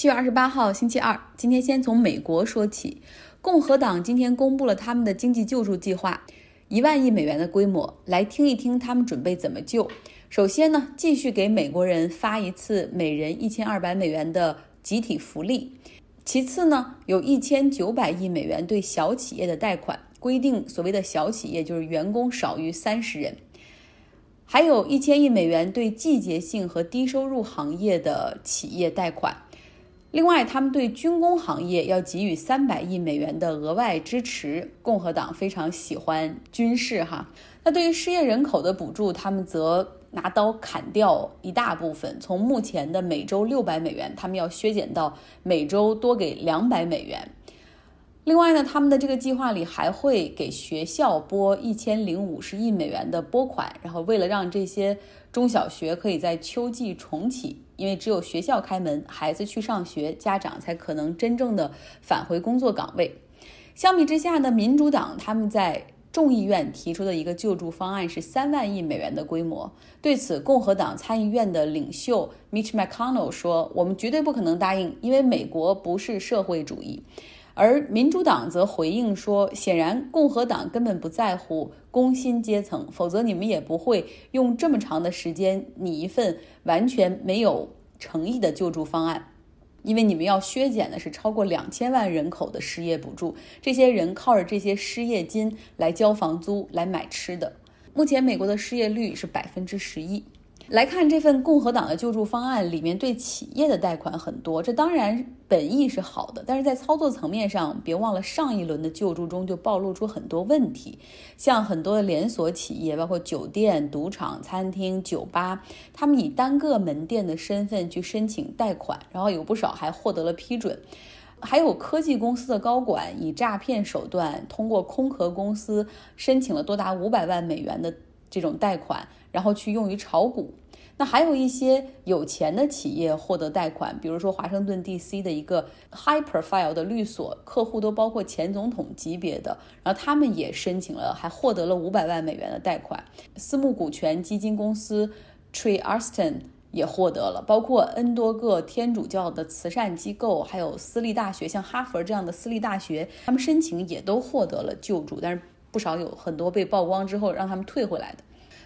七月二十八号，星期二。今天先从美国说起，共和党今天公布了他们的经济救助计划，一万亿美元的规模。来听一听他们准备怎么救。首先呢，继续给美国人发一次每人一千二百美元的集体福利。其次呢，有一千九百亿美元对小企业的贷款，规定所谓的小企业就是员工少于三十人。还有一千亿美元对季节性和低收入行业的企业贷款。另外，他们对军工行业要给予三百亿美元的额外支持。共和党非常喜欢军事哈。那对于失业人口的补助，他们则拿刀砍掉一大部分，从目前的每周六百美元，他们要削减到每周多给两百美元。另外呢，他们的这个计划里还会给学校拨一千零五十亿美元的拨款，然后为了让这些中小学可以在秋季重启。因为只有学校开门，孩子去上学，家长才可能真正的返回工作岗位。相比之下呢，民主党他们在众议院提出的一个救助方案是三万亿美元的规模。对此，共和党参议院的领袖 Mitch McConnell 说：“我们绝对不可能答应，因为美国不是社会主义。”而民主党则回应说：“显然，共和党根本不在乎工薪阶层，否则你们也不会用这么长的时间拟一份完全没有诚意的救助方案，因为你们要削减的是超过两千万人口的失业补助，这些人靠着这些失业金来交房租、来买吃的。目前，美国的失业率是百分之十一。”来看这份共和党的救助方案，里面对企业的贷款很多，这当然本意是好的，但是在操作层面上，别忘了上一轮的救助中就暴露出很多问题，像很多的连锁企业，包括酒店、赌场、餐厅、酒吧，他们以单个门店的身份去申请贷款，然后有不少还获得了批准，还有科技公司的高管以诈骗手段通过空壳公司申请了多达五百万美元的这种贷款，然后去用于炒股。那还有一些有钱的企业获得贷款，比如说华盛顿 D.C. 的一个 high profile 的律所，客户都包括前总统级别的，然后他们也申请了，还获得了五百万美元的贷款。私募股权基金公司 Tree Arston 也获得了，包括 N 多个天主教的慈善机构，还有私立大学，像哈佛这样的私立大学，他们申请也都获得了救助，但是不少有很多被曝光之后让他们退回来的。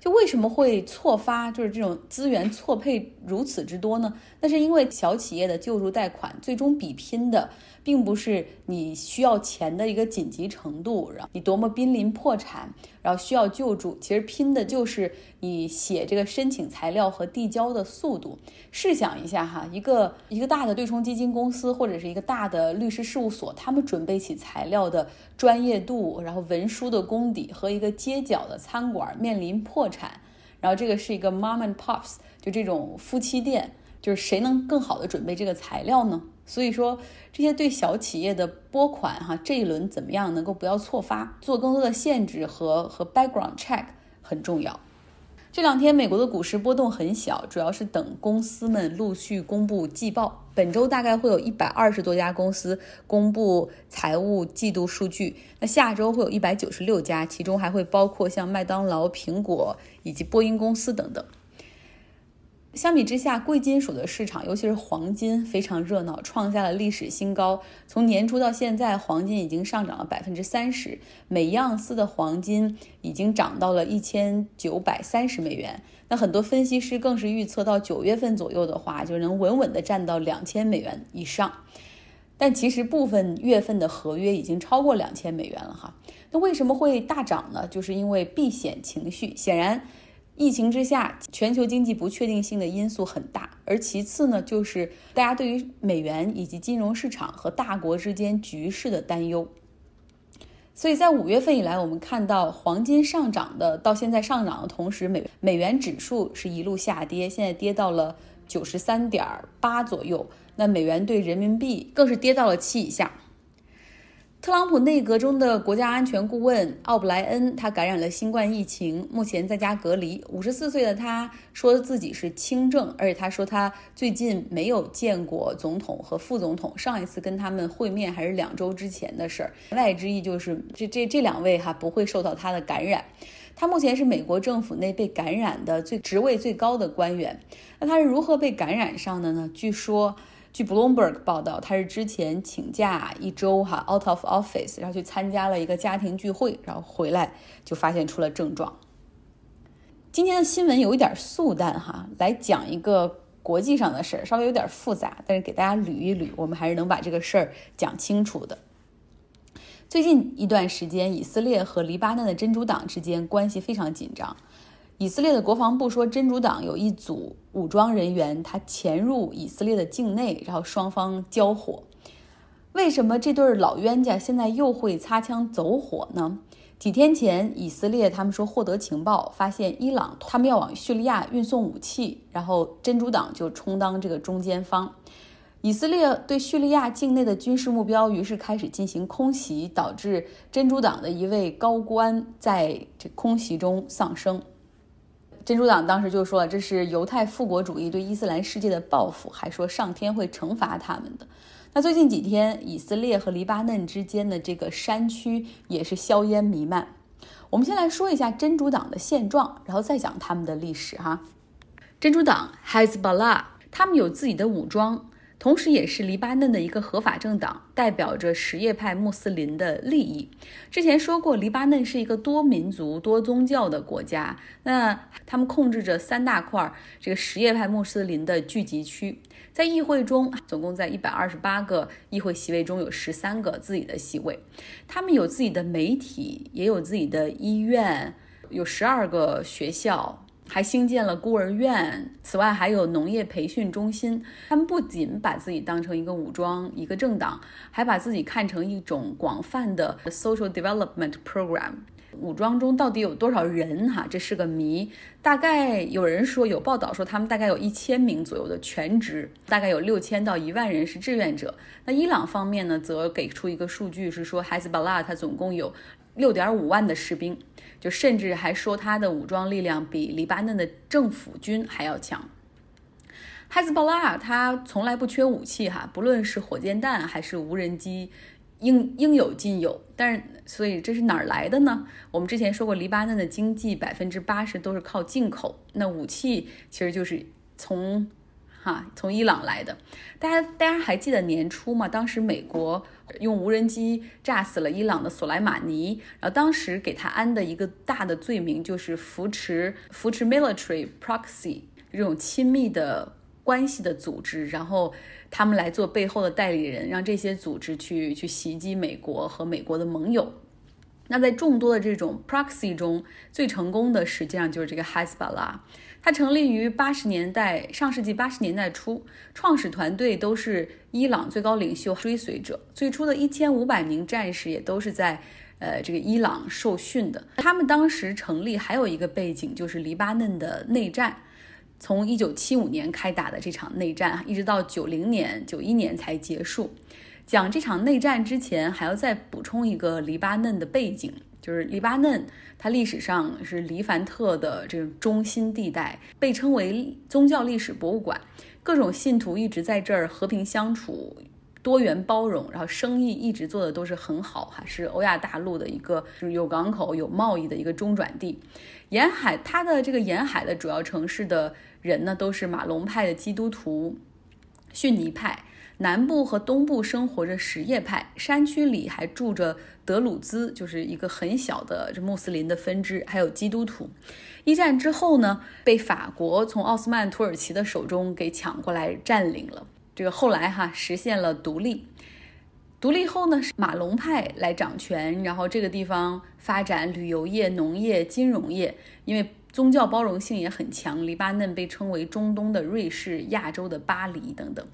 就为什么会错发，就是这种资源错配如此之多呢？那是因为小企业的救助贷款最终比拼的。并不是你需要钱的一个紧急程度，然后你多么濒临破产，然后需要救助，其实拼的就是你写这个申请材料和递交的速度。试想一下哈，一个一个大的对冲基金公司或者是一个大的律师事务所，他们准备起材料的专业度，然后文书的功底，和一个街角的餐馆面临破产，然后这个是一个 mom and pops，就这种夫妻店，就是谁能更好的准备这个材料呢？所以说，这些对小企业的拨款，哈，这一轮怎么样能够不要错发，做更多的限制和和 background check 很重要。这两天美国的股市波动很小，主要是等公司们陆续公布季报。本周大概会有一百二十多家公司公布财务季度数据，那下周会有一百九十六家，其中还会包括像麦当劳、苹果以及波音公司等等。相比之下，贵金属的市场，尤其是黄金，非常热闹，创下了历史新高。从年初到现在，黄金已经上涨了百分之三十，每盎司的黄金已经涨到了一千九百三十美元。那很多分析师更是预测到九月份左右的话，就能稳稳的站到两千美元以上。但其实部分月份的合约已经超过两千美元了哈。那为什么会大涨呢？就是因为避险情绪，显然。疫情之下，全球经济不确定性的因素很大，而其次呢，就是大家对于美元以及金融市场和大国之间局势的担忧。所以在五月份以来，我们看到黄金上涨的，到现在上涨的同时，美美元指数是一路下跌，现在跌到了九十三点八左右，那美元对人民币更是跌到了七以下。特朗普内阁中的国家安全顾问奥布莱恩，他感染了新冠疫情，目前在家隔离。五十四岁的他说自己是轻症，而且他说他最近没有见过总统和副总统，上一次跟他们会面还是两周之前的事儿。言外之意就是这这这两位哈不会受到他的感染。他目前是美国政府内被感染的最职位最高的官员。那他是如何被感染上的呢？据说。据 Bloomberg 报道，他是之前请假一周哈，out of office，然后去参加了一个家庭聚会，然后回来就发现出了症状。今天的新闻有一点素淡哈，来讲一个国际上的事儿，稍微有点复杂，但是给大家捋一捋，我们还是能把这个事儿讲清楚的。最近一段时间，以色列和黎巴嫩的真主党之间关系非常紧张。以色列的国防部说，真主党有一组武装人员，他潜入以色列的境内，然后双方交火。为什么这对老冤家现在又会擦枪走火呢？几天前，以色列他们说获得情报，发现伊朗他们要往叙利亚运送武器，然后真主党就充当这个中间方。以色列对叙利亚境内的军事目标于是开始进行空袭，导致真主党的一位高官在这空袭中丧生。珍珠党当时就说，这是犹太复国主义对伊斯兰世界的报复，还说上天会惩罚他们的。那最近几天，以色列和黎巴嫩之间的这个山区也是硝烟弥漫。我们先来说一下真主党的现状，然后再讲他们的历史哈。真主党 Hezbollah，他们有自己的武装。同时，也是黎巴嫩的一个合法政党，代表着什叶派穆斯林的利益。之前说过，黎巴嫩是一个多民族、多宗教的国家。那他们控制着三大块这个什叶派穆斯林的聚集区，在议会中，总共在一百二十八个议会席位中有十三个自己的席位。他们有自己的媒体，也有自己的医院，有十二个学校。还兴建了孤儿院，此外还有农业培训中心。他们不仅把自己当成一个武装、一个政党，还把自己看成一种广泛的 social development program。武装中到底有多少人？哈，这是个谜。大概有人说，有报道说他们大概有一千名左右的全职，大概有六千到一万人是志愿者。那伊朗方面呢，则给出一个数据是说，Hezbollah 它总共有六点五万的士兵。就甚至还说他的武装力量比黎巴嫩的政府军还要强。哈兹巴拉他从来不缺武器哈，不论是火箭弹还是无人机，应应有尽有。但是，所以这是哪儿来的呢？我们之前说过，黎巴嫩的经济百分之八十都是靠进口，那武器其实就是从。哈，从伊朗来的，大家大家还记得年初吗？当时美国用无人机炸死了伊朗的索莱马尼，然后当时给他安的一个大的罪名就是扶持扶持 military proxy 这种亲密的关系的组织，然后他们来做背后的代理人，让这些组织去去袭击美国和美国的盟友。那在众多的这种 proxy 中，最成功的实际上就是这个 Hezbollah。它成立于八十年代，上世纪八十年代初，创始团队都是伊朗最高领袖追随者。最初的一千五百名战士也都是在，呃，这个伊朗受训的。他们当时成立还有一个背景，就是黎巴嫩的内战，从一九七五年开打的这场内战，一直到九零年、九一年才结束。讲这场内战之前，还要再补充一个黎巴嫩的背景。就是黎巴嫩，它历史上是黎凡特的这种中心地带，被称为宗教历史博物馆，各种信徒一直在这儿和平相处，多元包容，然后生意一直做的都是很好哈，是欧亚大陆的一个就是有港口、有贸易的一个中转地。沿海，它的这个沿海的主要城市的人呢，都是马龙派的基督徒、逊尼派。南部和东部生活着什叶派，山区里还住着德鲁兹，就是一个很小的这穆斯林的分支，还有基督徒。一战之后呢，被法国从奥斯曼土耳其的手中给抢过来占领了。这个后来哈实现了独立。独立后呢是，马龙派来掌权，然后这个地方发展旅游业、农业、金融业，因为宗教包容性也很强。黎巴嫩被称为中东的瑞士、亚洲的巴黎等等。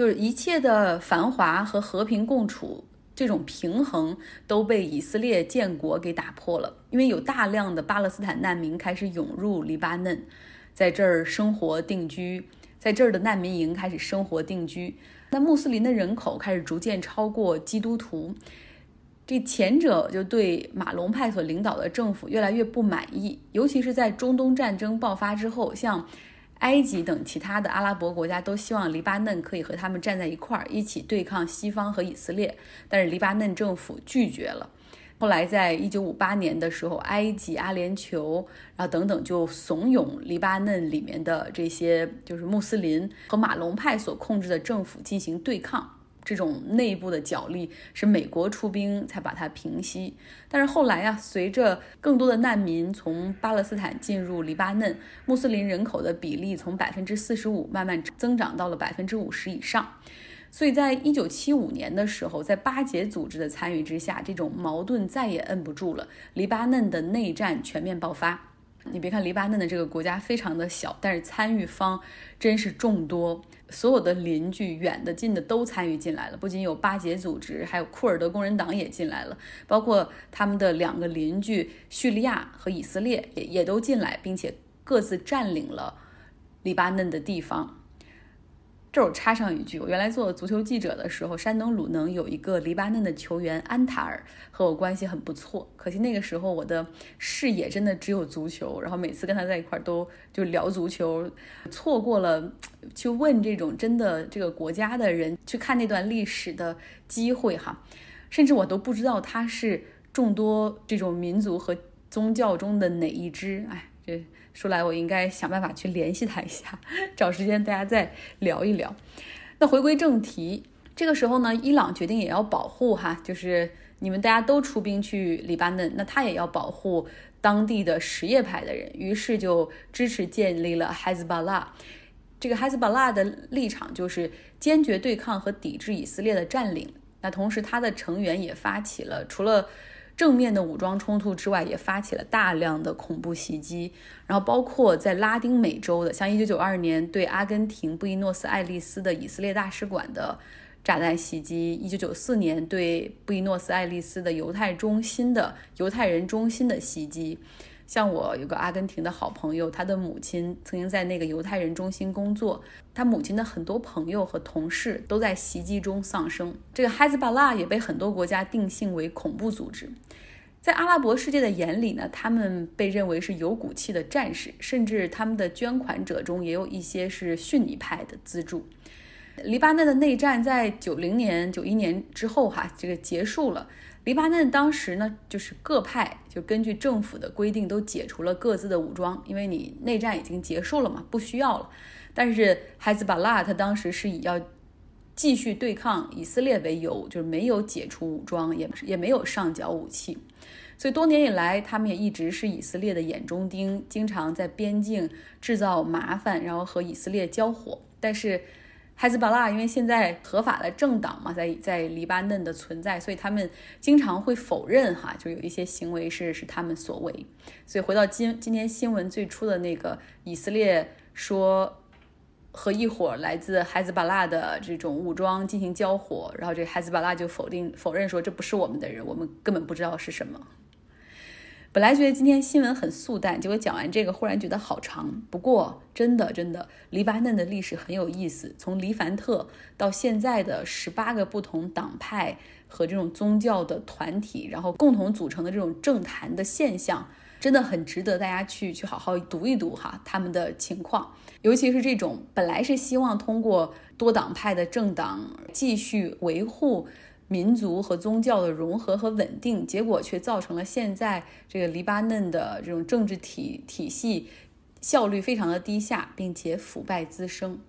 就是一切的繁华和和平共处这种平衡都被以色列建国给打破了，因为有大量的巴勒斯坦难民开始涌入黎巴嫩，在这儿生活定居，在这儿的难民营开始生活定居。那穆斯林的人口开始逐渐超过基督徒，这前者就对马龙派所领导的政府越来越不满意，尤其是在中东战争爆发之后，像。埃及等其他的阿拉伯国家都希望黎巴嫩可以和他们站在一块儿，一起对抗西方和以色列，但是黎巴嫩政府拒绝了。后来在一九五八年的时候，埃及、阿联酋，然后等等，就怂恿黎巴嫩里面的这些就是穆斯林和马龙派所控制的政府进行对抗。这种内部的角力是美国出兵才把它平息，但是后来啊，随着更多的难民从巴勒斯坦进入黎巴嫩，穆斯林人口的比例从百分之四十五慢慢增长到了百分之五十以上，所以在一九七五年的时候，在巴解组织的参与之下，这种矛盾再也摁不住了，黎巴嫩的内战全面爆发。你别看黎巴嫩的这个国家非常的小，但是参与方真是众多，所有的邻居远的近的都参与进来了。不仅有巴结组织，还有库尔德工人党也进来了，包括他们的两个邻居叙利亚和以色列也也都进来，并且各自占领了黎巴嫩的地方。这我插上一句，我原来做足球记者的时候，山东鲁能有一个黎巴嫩的球员安塔尔，和我关系很不错。可惜那个时候我的视野真的只有足球，然后每次跟他在一块儿都就聊足球，错过了去问这种真的这个国家的人去看那段历史的机会哈，甚至我都不知道他是众多这种民族和宗教中的哪一支，哎，这。说来，我应该想办法去联系他一下，找时间大家再聊一聊。那回归正题，这个时候呢，伊朗决定也要保护哈，就是你们大家都出兵去黎巴嫩，那他也要保护当地的什叶派的人，于是就支持建立了 h 兹巴拉。这个 h 兹巴拉的立场就是坚决对抗和抵制以色列的占领。那同时，他的成员也发起了除了正面的武装冲突之外，也发起了大量的恐怖袭击，然后包括在拉丁美洲的，像一九九二年对阿根廷布宜诺斯艾利斯的以色列大使馆的炸弹袭击一九九四年对布宜诺斯艾利斯的犹太中心的犹太人中心的袭击。像我有个阿根廷的好朋友，他的母亲曾经在那个犹太人中心工作，他母亲的很多朋友和同事都在袭击中丧生。这个哈兹巴拉也被很多国家定性为恐怖组织，在阿拉伯世界的眼里呢，他们被认为是有骨气的战士，甚至他们的捐款者中也有一些是逊尼派的资助。黎巴嫩的内战在九零年、九一年之后哈，这个结束了。黎巴嫩当时呢，就是各派就根据政府的规定都解除了各自的武装，因为你内战已经结束了嘛，不需要了。但是海兹巴拉他当时是以要继续对抗以色列为由，就是没有解除武装，也也没有上缴武器。所以多年以来，他们也一直是以色列的眼中钉，经常在边境制造麻烦，然后和以色列交火。但是海兹巴拉因为现在合法的政党嘛，在在黎巴嫩的存在，所以他们经常会否认哈，就有一些行为是是他们所为。所以回到今今天新闻最初的那个，以色列说和一伙来自海兹巴拉的这种武装进行交火，然后这海兹巴拉就否定否认说这不是我们的人，我们根本不知道是什么。本来觉得今天新闻很素淡，结果讲完这个，忽然觉得好长。不过真的真的，黎巴嫩的历史很有意思，从黎凡特到现在的十八个不同党派和这种宗教的团体，然后共同组成的这种政坛的现象，真的很值得大家去去好好读一读哈他们的情况，尤其是这种本来是希望通过多党派的政党继续维护。民族和宗教的融合和稳定，结果却造成了现在这个黎巴嫩的这种政治体体系效率非常的低下，并且腐败滋生。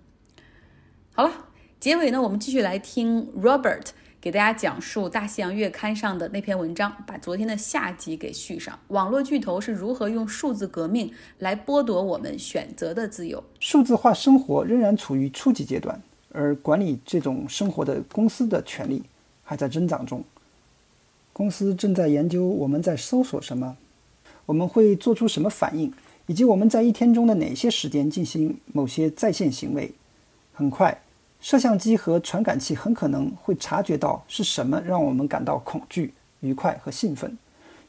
好了，结尾呢，我们继续来听 Robert 给大家讲述《大西洋月刊》上的那篇文章，把昨天的下集给续上。网络巨头是如何用数字革命来剥夺我们选择的自由？数字化生活仍然处于初级阶段，而管理这种生活的公司的权利。还在增长中。公司正在研究我们在搜索什么，我们会做出什么反应，以及我们在一天中的哪些时间进行某些在线行为。很快，摄像机和传感器很可能会察觉到是什么让我们感到恐惧、愉快和兴奋。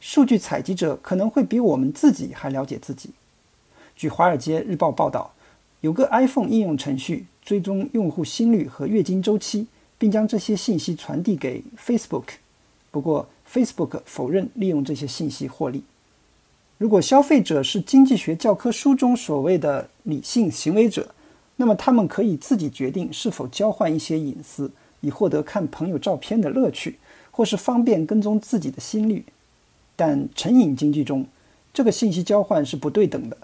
数据采集者可能会比我们自己还了解自己。据《华尔街日报》报道，有个 iPhone 应用程序追踪用户心率和月经周期。并将这些信息传递给 Facebook，不过 Facebook 否认利用这些信息获利。如果消费者是经济学教科书中所谓的理性行为者，那么他们可以自己决定是否交换一些隐私，以获得看朋友照片的乐趣，或是方便跟踪自己的心率。但成瘾经济中，这个信息交换是不对等的。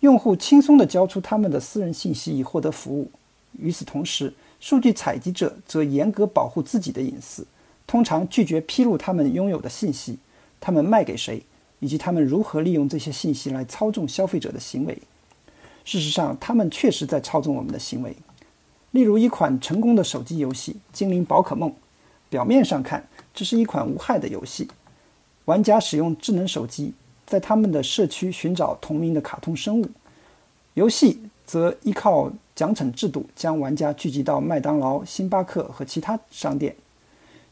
用户轻松地交出他们的私人信息以获得服务，与此同时，数据采集者则严格保护自己的隐私，通常拒绝披露他们拥有的信息，他们卖给谁，以及他们如何利用这些信息来操纵消费者的行为。事实上，他们确实在操纵我们的行为。例如，一款成功的手机游戏《精灵宝可梦》，表面上看，这是一款无害的游戏。玩家使用智能手机。在他们的社区寻找同名的卡通生物，游戏则依靠奖惩制度将玩家聚集到麦当劳、星巴克和其他商店。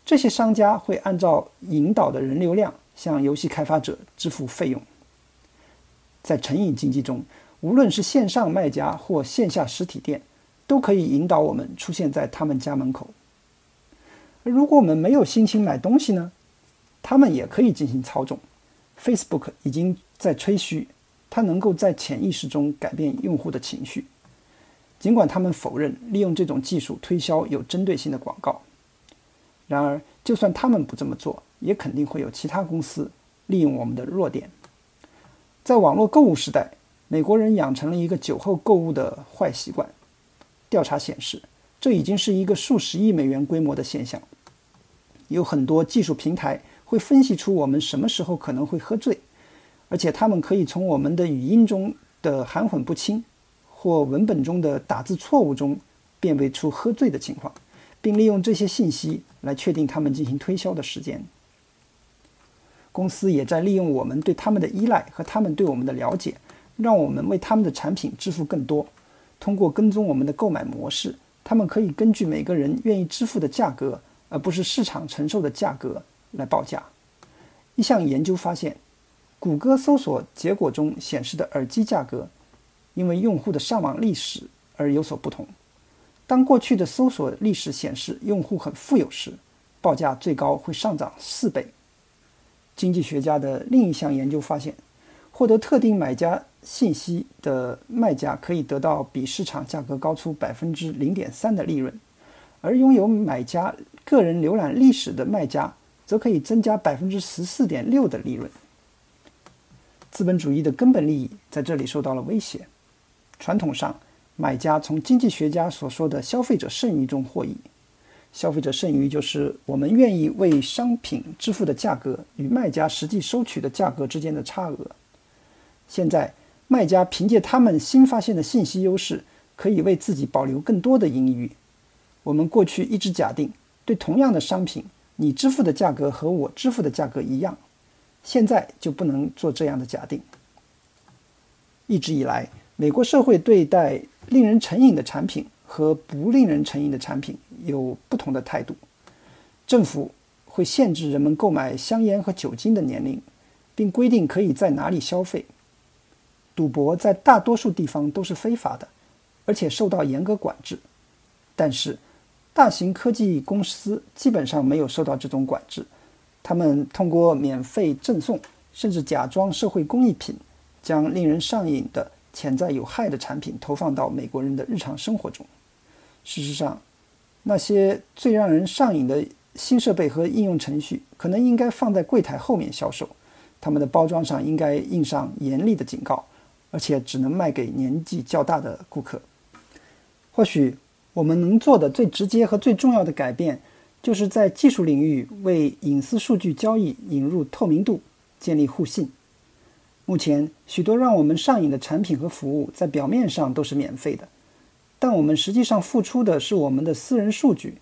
这些商家会按照引导的人流量向游戏开发者支付费用。在成瘾经济中，无论是线上卖家或线下实体店，都可以引导我们出现在他们家门口。而如果我们没有心情买东西呢？他们也可以进行操纵。Facebook 已经在吹嘘，它能够在潜意识中改变用户的情绪。尽管他们否认利用这种技术推销有针对性的广告，然而，就算他们不这么做，也肯定会有其他公司利用我们的弱点。在网络购物时代，美国人养成了一个酒后购物的坏习惯。调查显示，这已经是一个数十亿美元规模的现象。有很多技术平台。会分析出我们什么时候可能会喝醉，而且他们可以从我们的语音中的含混不清或文本中的打字错误中辨别出喝醉的情况，并利用这些信息来确定他们进行推销的时间。公司也在利用我们对他们的依赖和他们对我们的了解，让我们为他们的产品支付更多。通过跟踪我们的购买模式，他们可以根据每个人愿意支付的价格，而不是市场承受的价格。来报价。一项研究发现，谷歌搜索结果中显示的耳机价格，因为用户的上网历史而有所不同。当过去的搜索历史显示用户很富有时，报价最高会上涨四倍。经济学家的另一项研究发现，获得特定买家信息的卖家可以得到比市场价格高出百分之零点三的利润，而拥有买家个人浏览历史的卖家。则可以增加百分之十四点六的利润。资本主义的根本利益在这里受到了威胁。传统上，买家从经济学家所说的消费者剩余中获益。消费者剩余就是我们愿意为商品支付的价格与卖家实际收取的价格之间的差额。现在，卖家凭借他们新发现的信息优势，可以为自己保留更多的盈余。我们过去一直假定，对同样的商品。你支付的价格和我支付的价格一样，现在就不能做这样的假定。一直以来，美国社会对待令人成瘾的产品和不令人成瘾的产品有不同的态度。政府会限制人们购买香烟和酒精的年龄，并规定可以在哪里消费。赌博在大多数地方都是非法的，而且受到严格管制。但是，大型科技公司基本上没有受到这种管制，他们通过免费赠送，甚至假装社会公益品，将令人上瘾的潜在有害的产品投放到美国人的日常生活中。事实上，那些最让人上瘾的新设备和应用程序，可能应该放在柜台后面销售，他们的包装上应该印上严厉的警告，而且只能卖给年纪较大的顾客。或许。我们能做的最直接和最重要的改变，就是在技术领域为隐私数据交易引入透明度，建立互信。目前，许多让我们上瘾的产品和服务在表面上都是免费的，但我们实际上付出的是我们的私人数据。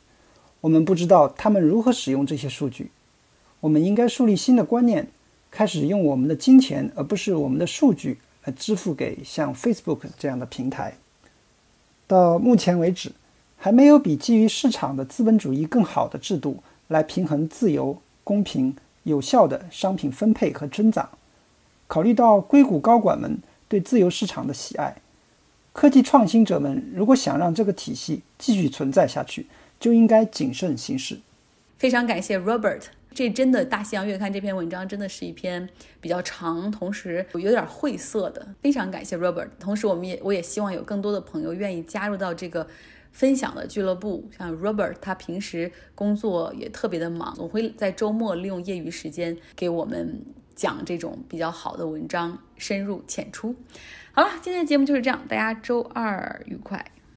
我们不知道他们如何使用这些数据。我们应该树立新的观念，开始用我们的金钱而不是我们的数据来支付给像 Facebook 这样的平台。到目前为止，还没有比基于市场的资本主义更好的制度来平衡自由、公平、有效的商品分配和增长。考虑到硅谷高管们对自由市场的喜爱，科技创新者们如果想让这个体系继续存在下去，就应该谨慎行事。非常感谢 Robert。这真的《大西洋月刊》这篇文章真的是一篇比较长，同时有点晦涩的。非常感谢 Robert，同时我们也我也希望有更多的朋友愿意加入到这个分享的俱乐部。像 Robert，他平时工作也特别的忙，总会在周末利用业余时间给我们讲这种比较好的文章，深入浅出。好了，今天的节目就是这样，大家周二愉快。